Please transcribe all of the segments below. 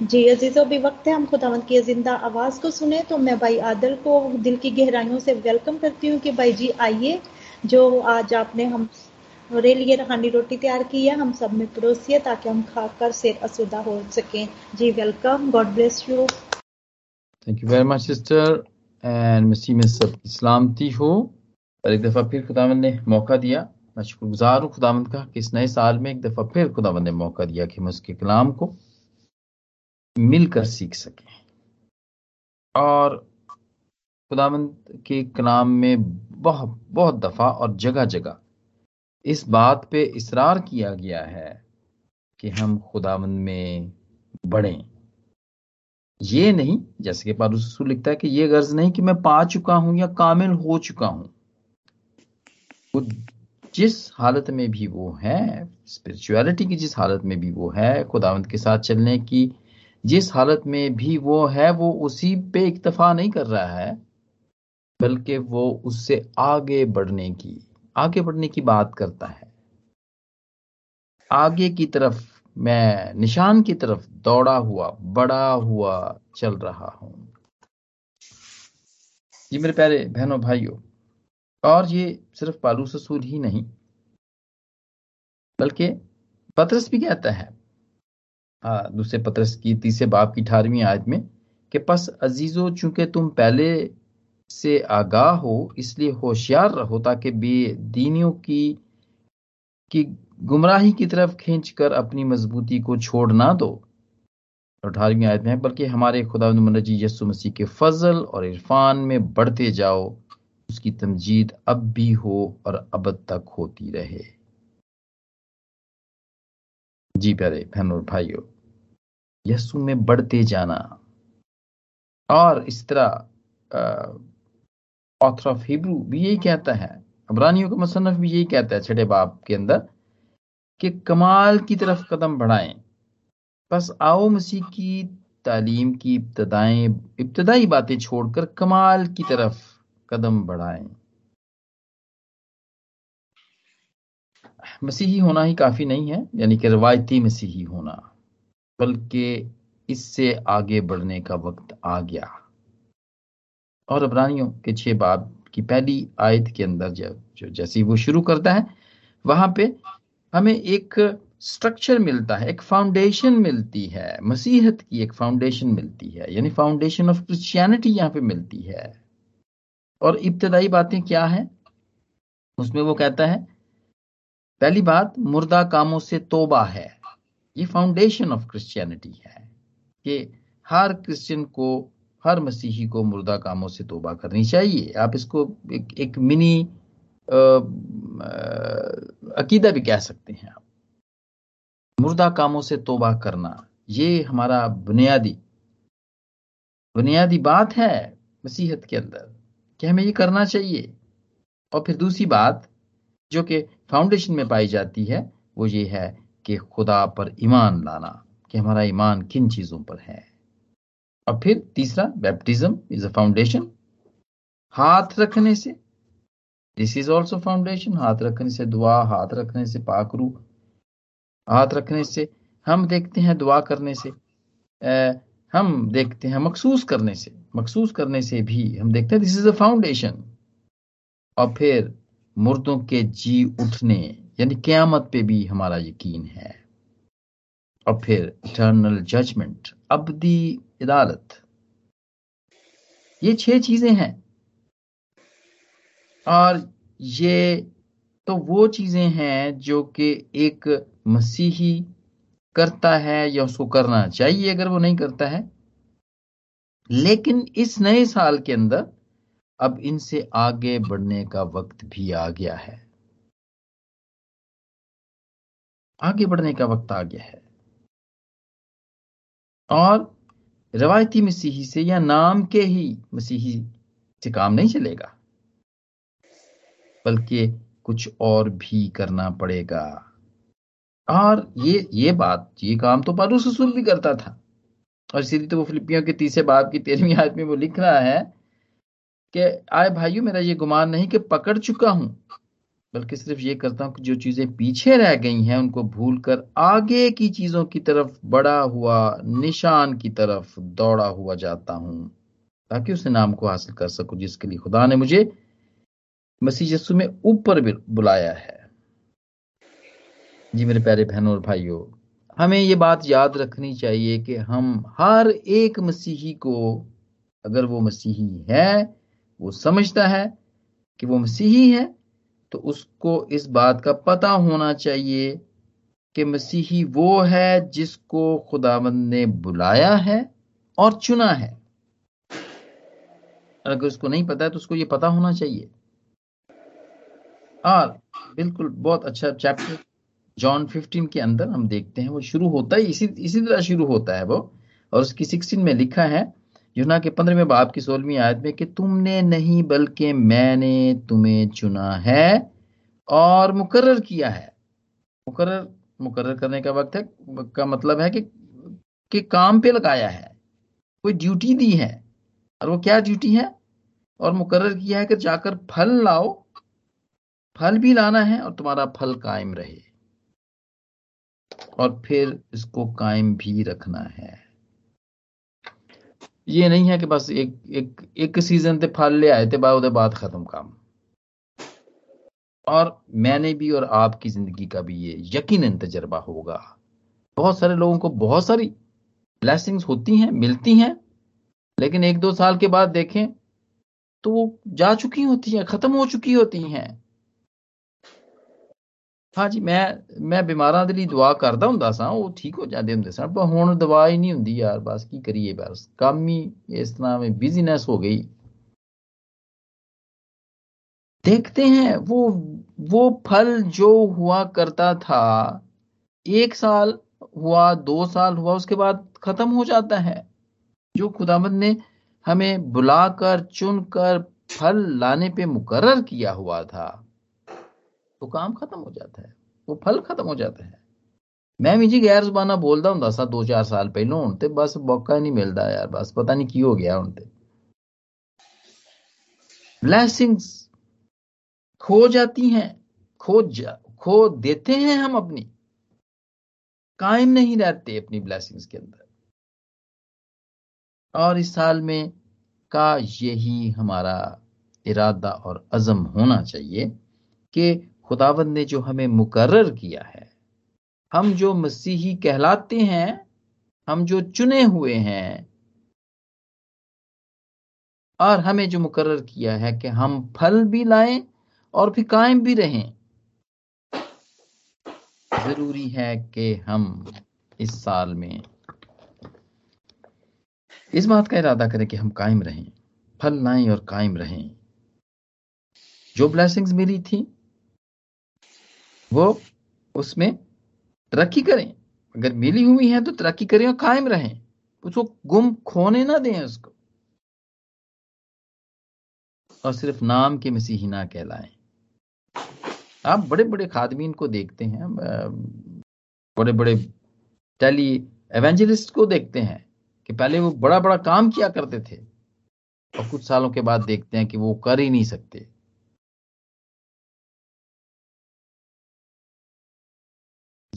जी, अजीजों भी वक्त है, हम खुदावंत की ज़िंदा आवाज़ को सुने तो मैं भाई आदल को दिल की गहराइयों से वेलकम करती हूँ कि भाई जी आइए, जो आज आपने हम रे लिए रहानी रोटी तैयार की है, हम सब में परोसिए ताकि हम खाकर सेर असुदा हो सकें। जी welcome God bless you thank you very much sister and मसीह में सब सलामती हो और एक दफ़ा फिर खुदावन ने मौका दिया। मैं शुक्रगुजार हूँ खुदावंद का कि इस नए साल में एक दफ़ा फिर खुदावंद ने मौका दिया कि हम उसके कलाम को मिलकर सीख सकें। और खुदावंद के कलाम में बहुत बहुत दफ़ा और जगह जगह इस बात पे इसरार किया गया है कि हम खुदावंद में बढ़ें। ये नहीं, जैसे कि पारूस लिखता है कि ये गर्ज नहीं कि मैं पा चुका हूँ या कामिल हो चुका हूँ। वो जिस हालत में भी वो है स्पिरिचुअलिटी की जिस हालत में भी वो है, खुदावंत के साथ चलने की जिस हालत में भी वो है, वो उसी पे इक्तफा नहीं कर रहा है, बल्कि वो उससे आगे बढ़ने की, आगे बढ़ने की बात करता है। आगे की तरफ़, मैं निशान की तरफ़ दौड़ा हुआ बड़ा हुआ चल रहा हूँ। जी मेरे प्यारे बहनों, भाइयों, और ये सिर्फ़ पालू ससूर ही नहीं, बल्कि पत्रस भी कहता है। दूसरे पत्रस की, तीसरे बाप की अठारहवीं आयत में, कि पस अजीजो, चूँकि तुम पहले से आगाह हो, इसलिए होशियार रहो, ताकि बेदीनियों की की गुमराही की तरफ़ खींच कर अपनी मजबूती को छोड़ ना दो। अठारहवीं आयत में बल्कि हमारे खुदा मनजी यसु मसीह के फजल और इरफान में बढ़ते जाओ, उसकी तमजीद अब भी हो और अब तक होती रहे। जी प्यारे बहन और भाइयों यसु में बढ़ते जाना और इस तरह ऑथर ऑफ़ हिब्रू भी यही कहता है, अबरानियों का मुसनफ भी यही कहता है छठे बाप के अंदर कि कमाल की तरफ़ कदम बढ़ाएँ। बस आओ मसीह की तालीम की इब्तदाएँ, इब्तदाई बातें छोड़कर कमाल की तरफ़ कदम बढ़ाएँ। मसीही होना ही काफ़ी नहीं है, यानी कि रवायती मसीही होना, बल्कि इससे आगे बढ़ने का वक्त आ गया। और अबरानियों के छह बाब की पहली आयत के अंदर जो जैसे वो शुरू करता है, वहाँ पे हमें एक स्ट्रक्चर मिलता है, एक फाउंडेशन मिलती है, मसीहत की एक फाउंडेशन मिलती है, यानी फाउंडेशन ऑफ़ क्रिश्चियनिटी यहाँ पे मिलती है। और इब्तदाई बातें क्या है? उसमें वो कहता है पहली बात मुर्दा कामों से तोबा है। ये फाउंडेशन ऑफ़ क्रिश्चियनिटी है कि हर क्रिश्चियन को हर मसीही को मुर्दा कामों से तोबा करनी चाहिए। आप इसको एक, एक मिनी अकीदा भी कह सकते हैं आप। मुर्दा कामों से तोबा करना ये हमारा बुनियादी बुनियादी बात है मसीहत के अंदर कि हमें ये करना चाहिए। और फिर दूसरी बात जो कि फाउंडेशन में पाई जाती है वो ये है कि खुदा पर ईमान लाना कि हमारा ईमान किन चीज़ों पर है। और फिर तीसरा बैप्टिज्म इज़ अ फाउंडेशन हाथ रखने से दिस इज़ ऑल्सो फाउंडेशन हाथ रखने से दुआ हाथ रखने से पाकरू हाथ रखने से हम देखते हैं दुआ करने से आ, हम देखते हैं मखसूस करने से। मखसूस करने से भी हम देखते हैं दिस इज़ अ फाउंडेशन और फिर मुर्दों के जी उठने, यानी क्यामत पे भी हमारा यकीन है। और फिर इटर्नल जजमेंट अबदी अदालत ये छह चीज़ें हैं। और ये तो वो चीज़ें हैं जो कि एक मसीही करता है या उसको करना चाहिए अगर वो नहीं करता है। लेकिन इस नए साल के अंदर अब इनसे आगे बढ़ने का वक्त भी आ गया है। आगे बढ़ने का वक्त आ गया है। और रवायती मसीही से या नाम के ही मसीही से काम नहीं चलेगा, बल्कि कुछ और भी करना पड़ेगा। और ये ये बात, ये काम तो पारू ससुर भी करता था। और इसीलिए तो वो फिलिपियों के तीसरे बाप की तेरहवीं आयत में वो लिख रहा है कि आए भाइयों, मेरा ये गुमान नहीं कि पकड़ चुका हूँ, बल्कि सिर्फ़ ये करता हूँ कि जो चीज़ें पीछे रह गई हैं, उनको भूलकर आगे की चीज़ों की तरफ़, बड़ा हुआ निशान की तरफ़ दौड़ा हुआ जाता हूँ, ताकि उस नाम को हासिल कर सकूँ जिसके लिए खुदा ने मुझे मसीह यस्सु में ऊपर बुलाया है। जी मेरे प्यारे बहनों और भाइयों, हमें ये बात याद रखनी चाहिए कि हम हर एक मसीही को, अगर वो मसीही है वो समझता है कि वो मसीही है तो उसको इस बात का पता होना चाहिए कि मसीही वो है जिसको खुदावंद ने बुलाया है और चुना है। अगर उसको नहीं पता है तो उसको ये पता होना चाहिए। और बिल्कुल, बहुत अच्छा चैप्टर जॉन 15 के अंदर हम देखते हैं, वो शुरू होता है, इसी इसी तरह शुरू होता है वो। और उसकी 16 में लिखा है यूना के पंद्रहवें बाप की सोलहवीं आयत में कि तुमने नहीं बल्कि मैंने तुम्हें चुना है और मुकर्र किया है। मुकर्र मुकर्र करने का वक्त है, का मतलब है कि कि काम पे लगाया है। कोई ड्यूटी दी है और वो क्या ड्यूटी है? और मुकर्र किया है कि जाकर फल लाओ, फल भी लाना है और तुम्हारा फल कायम रहे। और फिर इसको कायम भी रखना है। ये नहीं है कि बस एक एक एक सीज़न ते फल ले आए थे बाद बाद खत्म काम। और मैंने भी और आपकी ज़िंदगी का भी ये यकीन तजर्बा होगा। बहुत सारे लोगों को बहुत सारी ब्लेसिंग्स होती हैं, मिलती हैं, लेकिन एक दो साल के बाद देखें तो वो जा चुकी होती हैं, खत्म हो चुकी होती हैं। हाँ जी मैं मैं ਬਿਮਾਰਾਂ ਦੇ ਲਈ ਦੁਆ ਕਰਦਾ ਹੁੰਦਾ ਸਾਂ ਉਹ ਠੀਕ ਹੋ ਜਾਂਦੇ ਹੁੰਦੇ ਸਨ ਪਰ ਹੁਣ ਦਵਾ ਹੀ ਨਹੀਂ ਹੁੰਦੀ ਯਾਰ ਬਸ ਕੀ ਕਰੀਏ ਬਸ ਕੰਮ ਹੀ ਇਸ ਤਰ੍ਹਾਂ में बिजनेस हो गई देखते हैं वो वो फल जो हुआ करता था एक साल हुआ दो साल हुआ उसके बाद खत्म हो जाता है जो खुदामद ने हमें बुलाकर चुनकर फल लाने पे मुकर्र किया हुआ था तो काम खत्म हो जाता है, वो फल खत्म हो जाता है। मैं भी जी गैर जुबाना बोलता हूँ सा दो चार साल पहलों हूँ ते बस मौका नहीं मिलता यार, बस पता नहीं की हो गया हूँ ते। ब्लैसिंग्स खो जाती हैं, खो जा, खो देते हैं हम अपनी। कायम नहीं रहते अपनी ब्लैसिंग्स के अंदर। और इस साल में का यही हमारा इरादा और अजम होना चाहिए कि खुदावंद ने जो हमें मुकर्र किया है, हम जो मसीही कहलाते हैं, हम जो चुने हुए हैं, और हमें जो मुकर्र किया है कि हम फल भी लाएँ और फिर कायम भी रहें। ज़रूरी है कि हम इस साल में इस बात का इरादा करें कि हम कायम रहें, फल लाएँ और कायम रहें। जो ब्लेसिंग्स मिली थी वो उसमें तरक्की करें। अगर मिली हुई है तो तरक्की करें और कायम रहें। उसको गुम खोने ना दें उसको। और सिर्फ़ नाम के मसीही ना कहलाएँ। आप बड़े बड़े खादमीन को देखते हैं बड़े बड़े टेली एवेंजलिस्ट को देखते हैं कि पहले वो बड़ा बड़ा काम किया करते थे। और कुछ सालों के बाद देखते हैं कि वो कर ही नहीं सकते।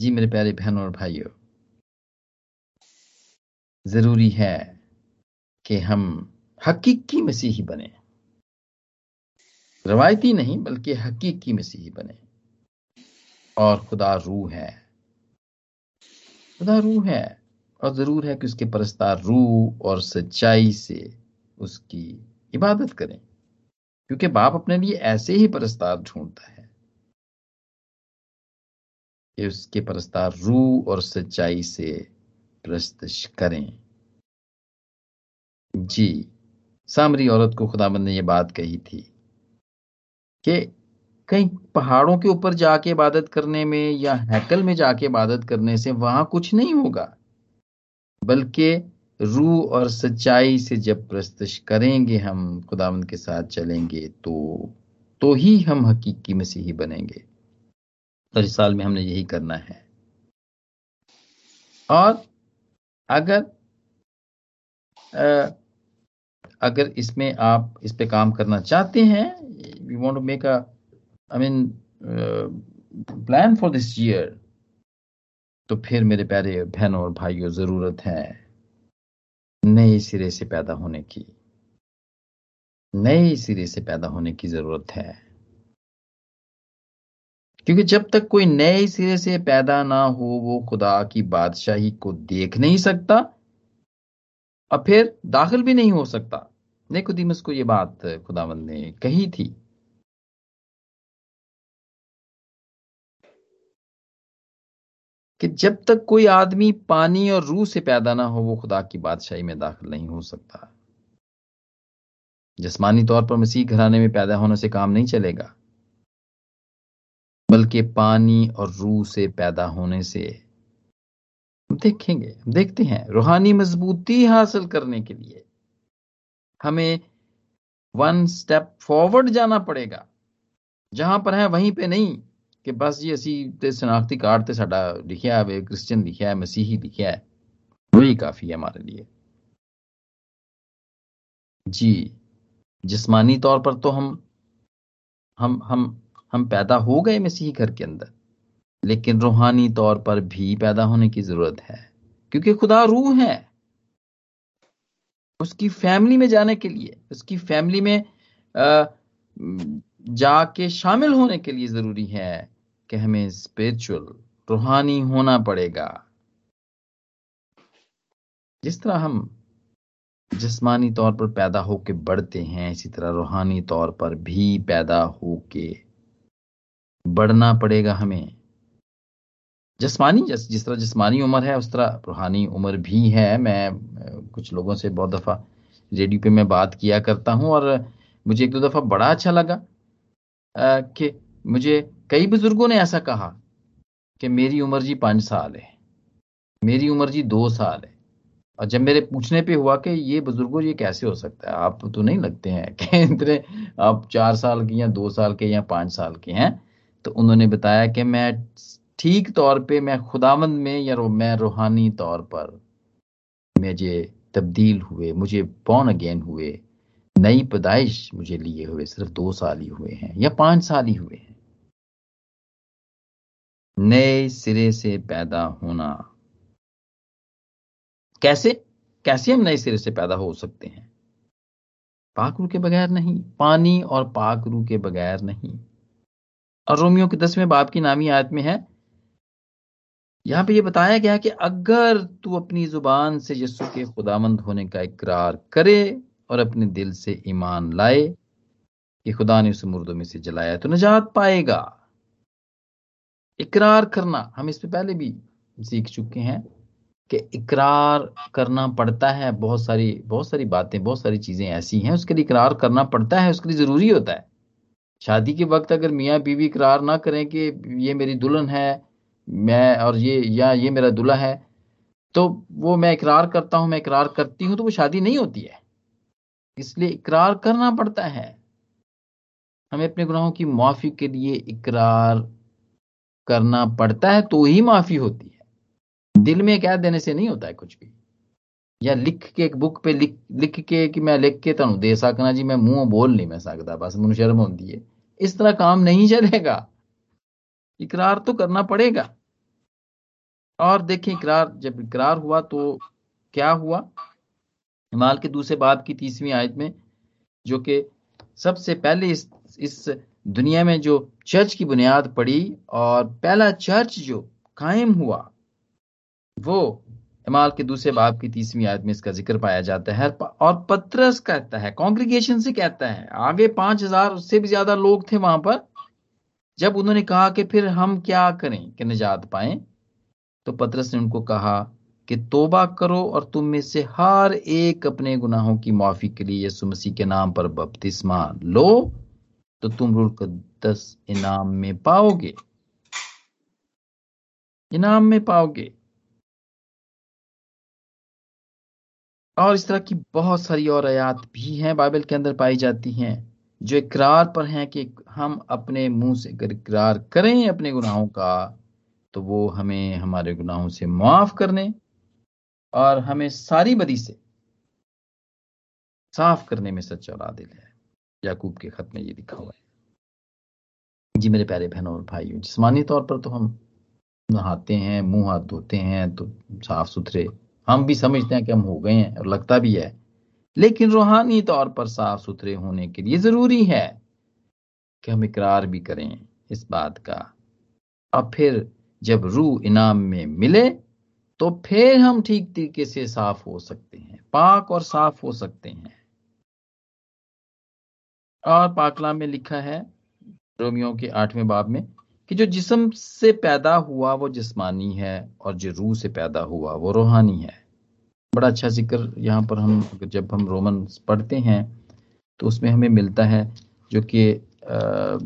जी मेरे प्यारे बहनों और भाइयों, ज़रूरी है कि हम हकीकी मसीही बने। रवायती नहीं, बल्कि हकीकी मसीही बने। और खुदा रूह है। खुदा रूह है और ज़रूर है कि उसके परस्तार रूह और सच्चाई से उसकी इबादत करें, क्योंकि बाप अपने लिए ऐसे ही परस्तार ढूंढता है। कि उसके परस्तार रू और सच्चाई से प्रस्तश करें। जी, सामरी औरत को खुदाबंद ने यह बात कही थी कि कहीं पहाड़ों के ऊपर जाके इबादत करने में या हैकल में जाके इबादत करने से वहाँ कुछ नहीं होगा, बल्कि रूह और सच्चाई से जब प्रस्तश करेंगे हम खुदावंद के साथ चलेंगे तो तो ही हम हकीकी मसीही बनेंगे। और इस साल में हमने यही करना है। और अगर आ, अगर इसमें आप इस पे काम करना चाहते हैं we want to make a I mean plan for this year तो फिर मेरे प्यारे बहनों और भाइयों ज़रूरत है नए सिरे से पैदा होने की। नए सिरे से पैदा होने की ज़रूरत है। क्योंकि जब तक कोई नए सिरे से पैदा ना हो, वो खुदा की बादशाही को देख नहीं सकता और फिर दाखिल भी नहीं हो सकता। निकोदिमस को ये बात खुदावंद ने कही थी। कि जब तक कोई आदमी पानी और रूह से पैदा ना हो, वो खुदा की बादशाही में दाखिल नहीं हो सकता। जिसमानी तौर पर मसीह घराने में पैदा होने से काम नहीं चलेगा। बल्कि पानी और रूह से पैदा होने से। देखेंगे देखते हैं, रूहानी मजबूती हासिल करने के लिए हमें वन स्टेप फॉरवर्ड जाना पड़ेगा। जहाँ पर है, वहीं पे नहीं, कि बस जी असी शनाख्ती कार्ड ते साडा लिखिया है क्रिश्चियन लिखिया है, मसीही लिखिया है, वही काफ़ी है हमारे लिए। जी, जिस्मानी तौर पर तो हम हम हम हम पैदा हो गए मसीही घर के अंदर। लेकिन रूहानी तौर पर भी पैदा होने की ज़रूरत है, क्योंकि खुदा रूह है। उसकी फैमिली में जाने के लिए, उसकी फैमिली में जाके शामिल होने के लिए ज़रूरी है कि हमें स्पिरिचुअल रूहानी होना पड़ेगा। जिस तरह हम जिस्मानी तौर पर पैदा होके बढ़ते हैं, इसी तरह रूहानी तौर पर भी पैदा होके बढ़ना पड़ेगा हमें। जिस्मानी, जिस जिस तरह जिस्मानी उम्र है, उस तरह रूहानी उम्र भी है। मैं कुछ लोगों से बहुत दफ़ा रेडियो पे मैं बात किया करता हूँ और मुझे एक दो दफ़ा बड़ा अच्छा लगा कि मुझे कई बुज़ुर्गों ने ऐसा कहा कि मेरी उम्र जी पाँच साल है, मेरी उम्र जी दो साल है। और जब मेरे पूछने पे हुआ कि ये बुज़ुर्गों, ये कैसे हो सकता है? आप तो नहीं लगते हैं कि इतने, आप चार साल के या दो साल के या पाँच साल के हैं। तो उन्होंने बताया कि मैं ठीक तौर पे मैं खुदावंद में या मैं रूहानी तौर पर मुझे तब्दील हुए, मुझे बॉर्न अगेन हुए, नई पैदाइश मुझे लिए हुए, सिर्फ़ दो साल ही हुए हैं या पाँच साल ही हुए हैं। नए सिरे से पैदा होना। कैसे? कैसे हम नए सिरे से पैदा हो सकते हैं? पाक रू के बगैर नहीं, पानी और पाक रू के बगैर नहीं। और रोमियो के दसवें बाप की नामी आयत में है। यहाँ पे ये बताया गया कि अगर तू अपनी ज़ुबान से यस्सु के खुदामंद होने का इकरार करे और अपने दिल से ईमान लाए कि खुदा ने उसे मुर्दों में से जलाया तो निजात पाएगा। इकरार करना, हम इस पे पहले भी सीख चुके हैं कि इकरार करना पड़ता है। बहुत सारी बहुत सारी बातें, बहुत सारी चीज़ें ऐसी हैं, उसके लिए इकरार करना पड़ता है, उसके लिए ज़रूरी होता है। शादी के वक्त अगर मियाँ बीवी इकरार ना करें कि ये मेरी दुल्हन है, मैं और ये, या ये मेरा दुल्हा है तो वो मैं इकरार करता हूँ, मैं इकरार करती हूँ तो वो शादी नहीं होती है। इसलिए इकरार करना पड़ता है। हमें अपने गुनाहों की माफ़ी के लिए इकरार करना पड़ता है तो ही माफ़ी होती है। दिल में कह देने से नहीं होता है कुछ भी। या लिख के एक बुक पे लिख लिख के कि मैं लिख के तुम दे सकना जी, मैं मुँह बोल नहीं मैं सकता बस मैं शर्म होती है। इस तरह काम नहीं चलेगा। इकरार तो करना पड़ेगा। और देखें, इकरार, जब इकरार हुआ तो क्या हुआ? हिमाल के दूसरे बाप की तीसवीं आयत में, जो कि सबसे पहले इस इस दुनिया में जो चर्च की बुनियाद पड़ी और पहला चर्च जो कायम हुआ, वो इमाल के दूसरे बाप की तीसवीं आयत में इसका ज़िक्र पाया जाता है। और पत्रस कहता है कॉन्ग्रीगेशन से कहता है, आगे पाँच हज़ार उससे भी ज़्यादा लोग थे वहाँ पर। जब उन्होंने कहा कि फिर हम क्या करें कि निजात पाए तो पत्रस ने उनको कहा कि तोबा करो और तुम में से हर एक अपने गुनाहों की माफ़ी के लिए यसु मसीह के नाम पर बपतिस्मा लो तो तुम रुकदस इनाम में पाओगे। इनाम में पाओगे। और इस तरह की बहुत सारी और आयात भी हैं, बाइबल के अंदर पाई जाती हैं, जो इकरार पर हैं कि हम अपने मुँह से अगर इकरार करें अपने गुनाहों का तो वो हमें हमारे गुनाहों से माफ़ करने और हमें सारी बदी से साफ़ करने में सच्चा आदिल है। याकूब के खत में ये लिखा हुआ है। जी मेरे प्यारे बहनों और भाइयों, जिसमानी तौर पर तो हम नहाते हैं, मुँह हाथ धोते हैं तो साफ़ सुथरे हम भी समझते हैं कि हम हो गए हैं और लगता भी है। लेकिन रूहानी तौर पर साफ़ सुथरे होने के लिए ज़रूरी है कि हम इकरार भी करें इस बात का। अब फिर जब रूह इनाम में मिले तो फिर हम ठीक तरीके से साफ़ हो सकते हैं, पाक और साफ़ हो सकते हैं। और पाकला में लिखा है, रोमियो के आठवें बाब में, कि जो जिस्म से पैदा हुआ वो जिस्मानी है और जो रूह से पैदा हुआ वो रूहानी है। बड़ा अच्छा ज़िक्र यहाँ पर हम, जब हम रोमन पढ़ते हैं तो उसमें हमें मिलता है जो कि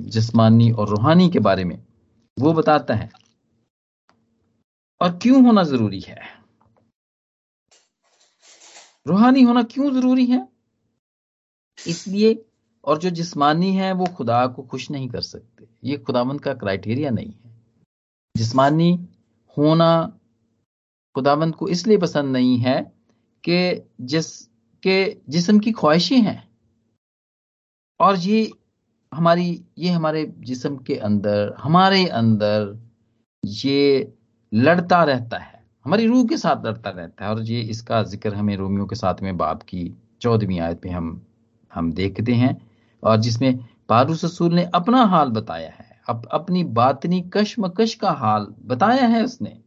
जिस्मानी और रूहानी के बारे में, वो बताता है। और क्यों होना ज़रूरी है? रूहानी होना क्यों ज़रूरी है? इसलिए, और जो जिस्मानी है, वो खुदा को खुश नहीं कर सकते। ये खुदावंत का क्राइटेरिया नहीं है। जिस्मानी होना खुदावंत को इसलिए पसंद नहीं है कि जिस के जिस्म की ख्वाहिशें हैं। और ये हमारी ये हमारे जिस्म के अंदर हमारे अंदर ये लड़ता रहता है। हमारी रूह के साथ लड़ता रहता है। और ये इसका ज़िक्र हमें रोमियो के साथ में बाप की चौदहवीं आयत में हम हम देखते हैं। और जिसमें पारूस रसूल ने अपना हाल बताया है। अप, अपनी बातनी कशमकश का हाल बताया है उसने।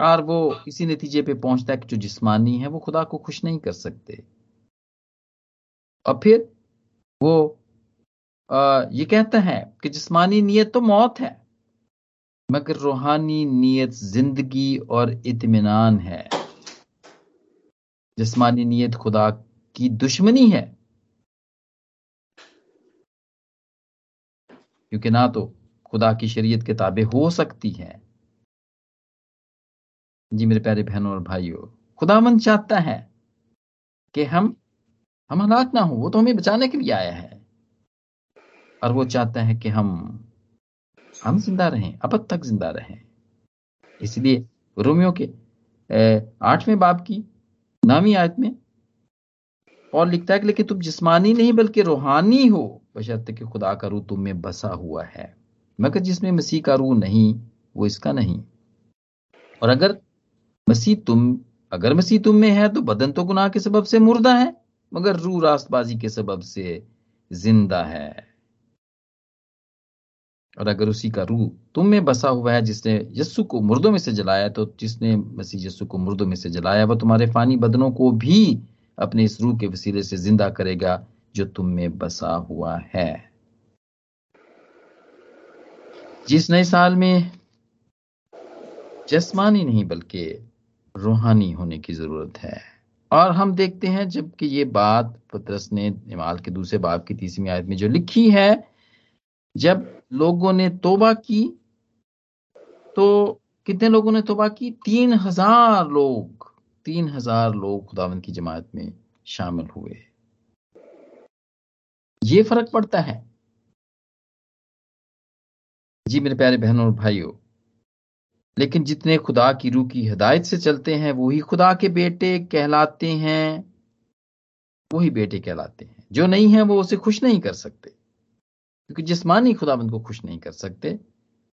और वो इसी नतीजे पे पहुँचता है कि जो जिस्मानी है वो खुदा को खुश नहीं कर सकते। और फिर वो आ, ये कहता है कि जिस्मानी नीयत तो मौत है मगर रूहानी नीयत ज़िंदगी और इत्मीनान है। जिस्मानी नीयत खुदा की दुश्मनी है। क्योंकि ना तो खुदा की शरीयत किताबें हो सकती हैं जी मेरे प्यारे बहनों और भाइयों खुदामंद चाहता है कि हम हम हलाक ना हो, वो तो हमें बचाने के लिए आया है। और वो चाहता है कि हम हम ज़िंदा रहें, अब तक ज़िंदा रहें। इसलिए रोमियो के आठवें बाप की नामी आयत में और लिखता है कि, लेकिन तुम जिस्मानी नहीं, बल्कि रूहानी हो, बशर्ते कि खुदा का रूह तुम में बसा हुआ है। मगर जिसमें मसीह का रूह नहीं, वो इसका नहीं। और अगर मसीह तुम अगर मसीह तुम में है तो बदन तो गुनाह के सबब से मुर्दा है, मगर रू रास्तबाजी के सबब से ज़िंदा है। और अगर उसी का रूह तुम में बसा हुआ है जिसने यस्सु को मुर्दों में से जलाया तो जिसने मसीह यस्सु को मुर्दों में से जलाया, वह तुम्हारे फानी बदनों को भी अपने इस रूह के वसीले से ज़िंदा करेगा जो तुम में बसा हुआ है। जिस नए साल में जस्मानी नहीं, बल्कि रूहानी होने की ज़रूरत है। और हम देखते हैं जबकि ये बात पत्रस ने इमाल के दूसरे बाप की तीसरी आयत में जो लिखी है, जब लोगों ने तोबा की तो कितने लोगों ने तोबा की? तीन हज़ार लोग, तीन हज़ार लोग खुदावन की जमात में शामिल हुए। ये फ़र्क पड़ता है। जी मेरे प्यारे बहनों और भाइयों लेकिन जितने खुदा की रूह की हिदायत से चलते हैं, वही खुदा के बेटे कहलाते हैं। वही बेटे कहलाते हैं। जो नहीं है, वो उसे खुश नहीं कर सकते। क्योंकि जिसमानी खुदाबंद को खुश नहीं कर सकते।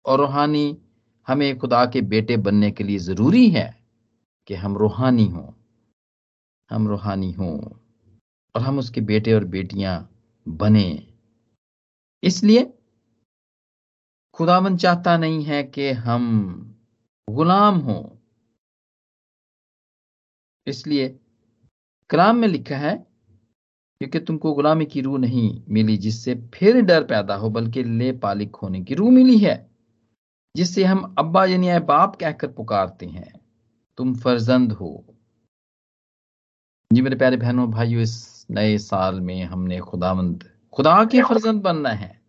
और रूहानी हमें खुदा के बेटे बनने के लिए ज़रूरी है कि हम रूहानी हों। हम रूहानी हों और हम उसके बेटे और बेटियाँ बने। इसलिए खुदावन चाहता नहीं है कि हम गुलाम हों। इसलिए कलाम में लिखा है, क्योंकि तुमको गुलामी की रूह नहीं मिली, जिससे फिर डर पैदा हो, बल्कि ले पालिक होने की रूह मिली है, जिससे हम अब्बा यानी बाप कहकर पुकारते हैं, तुम फर्जंद हो। जी मेरे प्यारे बहनों, भाइयों, इस नए साल में हमने खुदावंद, खुदा के फर्जंद बनना है।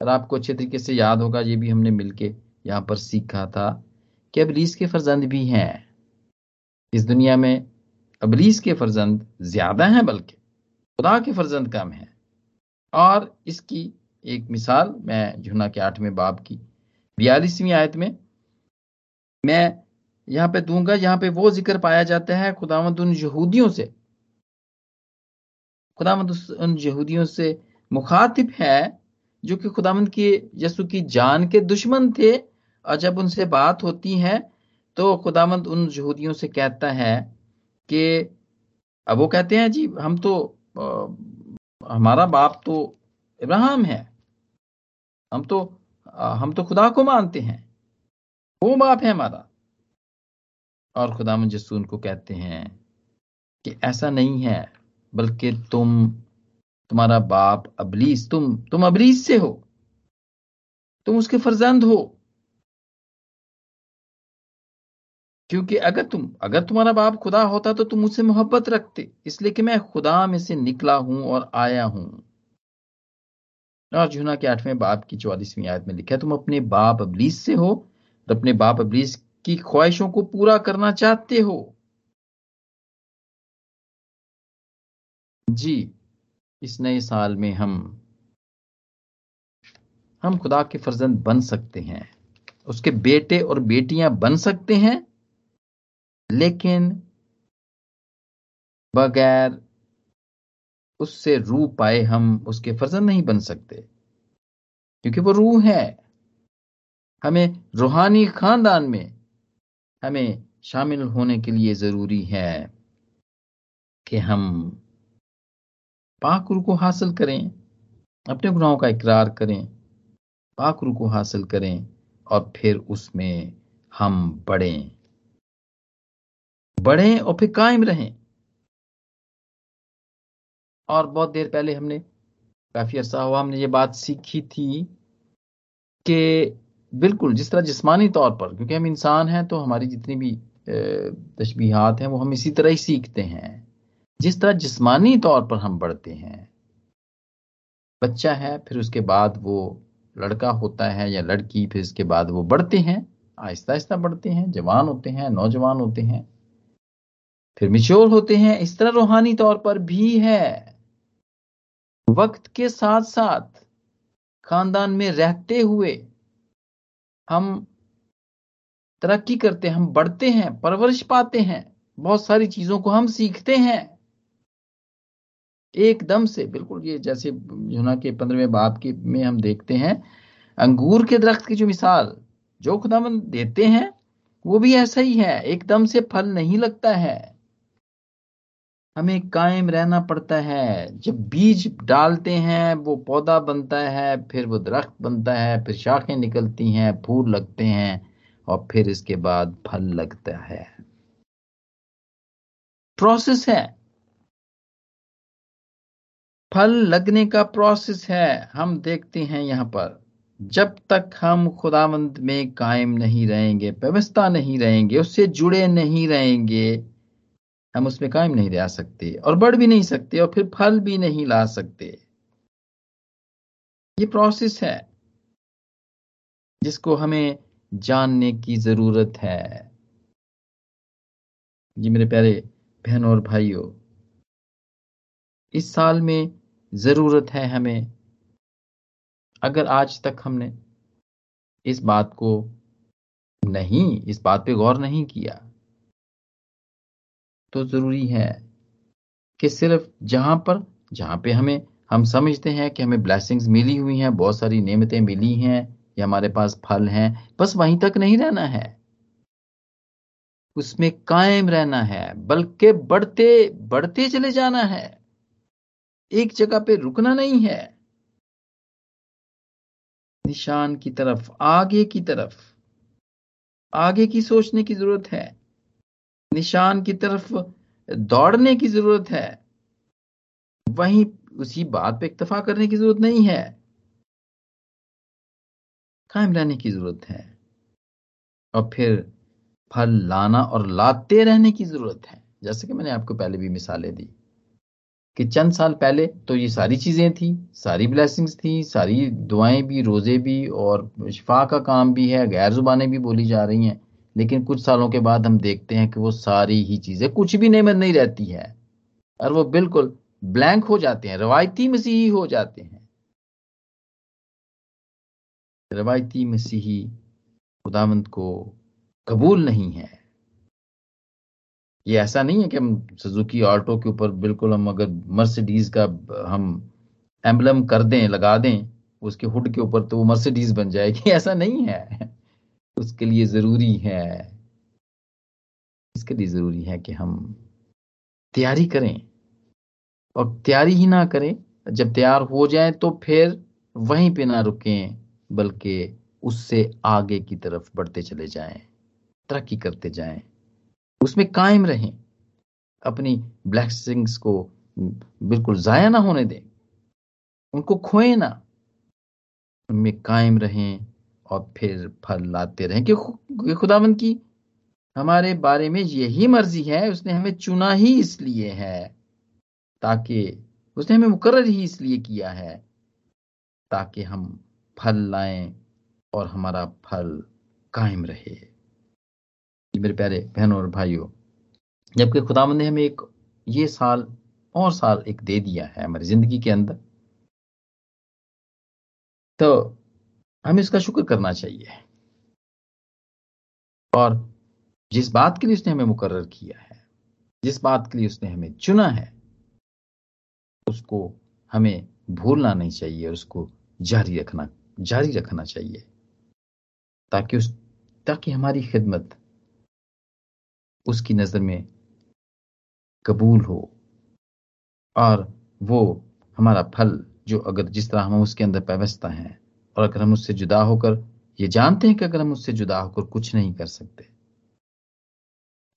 और आपको अच्छे तरीके से याद होगा, ये भी हमने मिलके यहाँ पर सीखा था कि अबलीस के फर्जंद भी हैं। इस दुनिया में अबलीस के फर्जंद ज़्यादा हैं बल्कि खुदा के फर्जंद कम है। और इसकी एक मिसाल मैं जुना के आठवें बाब की बयालीसवीं आयत में मैं यहाँ पे दूँगा, यहाँ पे वो ज़िक्र पाया जाता है खुदावंद उन यहूदियों से। खुदावंद उन यहूदियों से मुखातिब है जो कि खुदामंद की, यसु की जान के दुश्मन थे और जब उनसे बात होती है तो खुदामंद उन यहूदियों से कहता है कि अब वो कहते हैं जी हम तो आ, हमारा बाप तो इब्राहिम है। हम तो आ, हम तो खुदा को मानते हैं। वो बाप है हमारा। और खुदा यसू उनको कहते हैं कि ऐसा नहीं है बल्कि तुम तुम्हारा बाप अबलीस तुम तुम अबलीस से हो। तुम उसके फर्जंद हो। क्योंकि अगर तुम, अगर तुम्हारा बाप खुदा होता तो तुम मुझसे मोहब्बत रखते, इसलिए कि मैं खुदा में से निकला हूँ और आया हूँ। और जुना के आठवें बाप की चौवालीसवीं आयत में लिखा है, तुम अपने बाप अबलीस से हो और अपने बाप अबलीस की ख्वाहिशों को पूरा करना चाहते हो। जी, इस नए साल में हम हम खुदा के फर्जंद बन सकते हैं, उसके बेटे और बेटियाँ बन सकते हैं लेकिन बगैर उससे रूह पाए हम उसके फर्जन नहीं बन सकते। क्योंकि वो रूह है। हमें रूहानी खानदान में हमें शामिल होने के लिए ज़रूरी है कि हम पाकरू को हासिल करें, अपने गुनाहों का इकरार करें पाकरू को हासिल करें और फिर उसमें हम बढ़ें। बढ़ें और फिर कायम रहें। और बहुत देर पहले हमने, काफ़ी अरसा हुआ, हमने ये बात सीखी थी कि बिल्कुल जिस तरह जिस्मानी तौर पर, क्योंकि हम इंसान हैं तो हमारी जितनी भी तशबीहात हैं, वो हम इसी तरह ही सीखते हैं। जिस तरह जिस्मानी तौर पर हम बढ़ते हैं, बच्चा है, फिर उसके बाद वो लड़का होता है या लड़की, फिर इसके बाद वो बढ़ते हैं आहिस्ता आहिस्ता बढ़ते हैं, जवान होते हैं, नौजवान होते हैं। फिर मिच्योर होते हैं, इस तरह रूहानी तौर पर भी है। वक्त के साथ साथ खानदान में रहते हुए हम तरक्की करते हैं, हम बढ़ते हैं, परवरिश पाते हैं, बहुत सारी चीज़ों को हम सीखते हैं। एकदम से, बिल्कुल, ये जैसे यूना के पंद्रहवें बाप के में हम देखते हैं, अंगूर के दरख्त की जो मिसाल जो खुदावन देते हैं, वो भी ऐसा ही है, एकदम से फल नहीं लगता है। हमें कायम रहना पड़ता है। जब बीज डालते हैं, वो पौधा बनता है, फिर वो दरख्त बनता है, फिर शाखें निकलती हैं, फूल लगते हैं और फिर इसके बाद फल लगता है। प्रोसेस है। फल लगने का प्रोसेस है। हम देखते हैं यहाँ पर। जब तक हम खुदावंद में कायम नहीं रहेंगे, व्यवस्था नहीं रहेंगे, उससे जुड़े नहीं रहेंगे हम उसमें कायम नहीं रह सकते और बढ़ भी नहीं सकते और फिर फल भी नहीं ला सकते। ये प्रोसेस है, जिसको हमें जानने की ज़रूरत है। जी मेरे प्यारे बहनों और भाइयों, इस साल में ज़रूरत है हमें, अगर आज तक हमने इस बात को नहीं, इस बात पे गौर नहीं किया तो ज़रूरी है कि सिर्फ़ जहाँ पर, जहाँ पे हमें, हम समझते हैं कि हमें ब्लेसिंग्स मिली हुई हैं, बहुत सारी नेमतें मिली हैं, या हमारे पास फल हैं, बस वहीं तक नहीं रहना है। उसमें कायम रहना है, बल्कि बढ़ते बढ़ते चले जाना है। एक जगह पे रुकना नहीं है। निशान की तरफ़, आगे की तरफ़, आगे की सोचने की ज़रूरत है। निशान की तरफ़ दौड़ने की ज़रूरत है। वहीं उसी बात पे इतफा करने की ज़रूरत नहीं है। कायम रहने की ज़रूरत है। और फिर फल लाना और लाते रहने की ज़रूरत है। जैसे कि मैंने आपको पहले भी मिसालें दी कि चंद साल पहले तो ये सारी चीज़ें थी, सारी ब्लेसिंग्स थी, सारी दुआएँ भी, रोज़े भी और शिफा का काम भी है गैर जुबानें भी बोली जा रही हैं। लेकिन कुछ सालों के बाद हम देखते हैं कि वो सारी ही चीज़ें कुछ भी नेमत नहीं रहती है। और वो बिल्कुल ब्लैंक हो जाते हैं, रवायती मसीही हो जाते हैं। रवायती मसीही खुदावंत को कबूल नहीं है। ये ऐसा नहीं है कि हम सुजुकी ऑल्टो के ऊपर बिल्कुल हम अगर मर्सिडीज का हम एम्बलम कर दें, लगा दें, उसके हुड के ऊपर तो वो मर्सिडीज बन जाएगी, ऐसा नहीं है। उसके लिए ज़रूरी है। इसके लिए ज़रूरी है कि हम तैयारी करें और तैयारी ही ना करें। जब तैयार हो जाए तो फिर वहीं पे ना रुकें, बल्कि उससे आगे की तरफ़ बढ़ते चले जाएँ, तरक्की करते जाएँ। उसमें कायम रहें। अपनी ब्लैसिंग्स को बिल्कुल जाया ना होने दें। उनको खोए ना। उनमें कायम रहें। और फिर फल लाते रहें। कि खुदावंत की हमारे बारे में यही मर्ज़ी है, उसने हमें चुना ही इसलिए है, ताकि उसने हमें मुकर्र ही इसलिए किया है, ताकि हम फल लाएँ और हमारा फल कायम रहे। मेरे प्यारे बहनों और भाइयों, जबकि खुदावंद ने हमें एक, ये साल और साल एक दे दिया है हमारी ज़िंदगी के अंदर तो हमें इसका शुक्र करना चाहिए। और जिस बात के लिए उसने हमें मुकर्र किया है, जिस बात के लिए उसने हमें चुना है, उसको हमें भूलना नहीं चाहिए और उसको जारी रखना जारी रखना चाहिए। ताकि उस, ताकि हमारी खिदमत उसकी नज़र में कबूल हो। और वो हमारा फल, जो अगर जिस तरह हम उसके अंदर व्यवस्था हैं और अगर हम उससे जुदा होकर, ये जानते हैं कि अगर हम उससे जुदा होकर कुछ नहीं कर सकते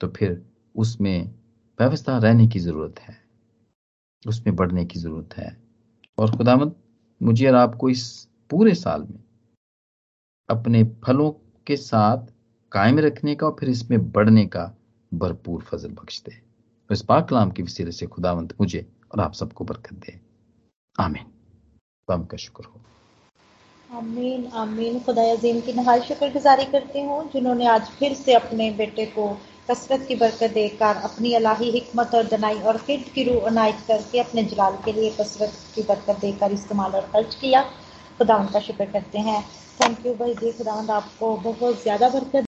तो फिर उसमें व्यवस्था रहने की ज़रूरत है। उसमें बढ़ने की ज़रूरत है। और खुदामद मुझे और आपको इस पूरे साल में अपने फलों के साथ कायम रखने का और फिर इसमें बढ़ने का भरपूर फजल बख्श दे। तो इस पाक कलाम के वसीले से खुदावंत मुझे और आप सबको बरकत दे। आमीन। का शुक्र हो। आमीन आमीन। खुदा अजीम की नहाय शुक्र गुजारी करती हूँ, जिन्होंने आज फिर से अपने बेटे को कसरत की बरकत देकर अपनी अलाही हिकमत और दनाई और किट की रूह अनायत करके अपने जलाल के लिए कसरत की बरकत देकर इस्तेमाल और खर्च किया। खुदा उनका शुक्र करते हैं। थैंक यू भाई जी, खुदा आपको बहुत ज़्यादा बरकत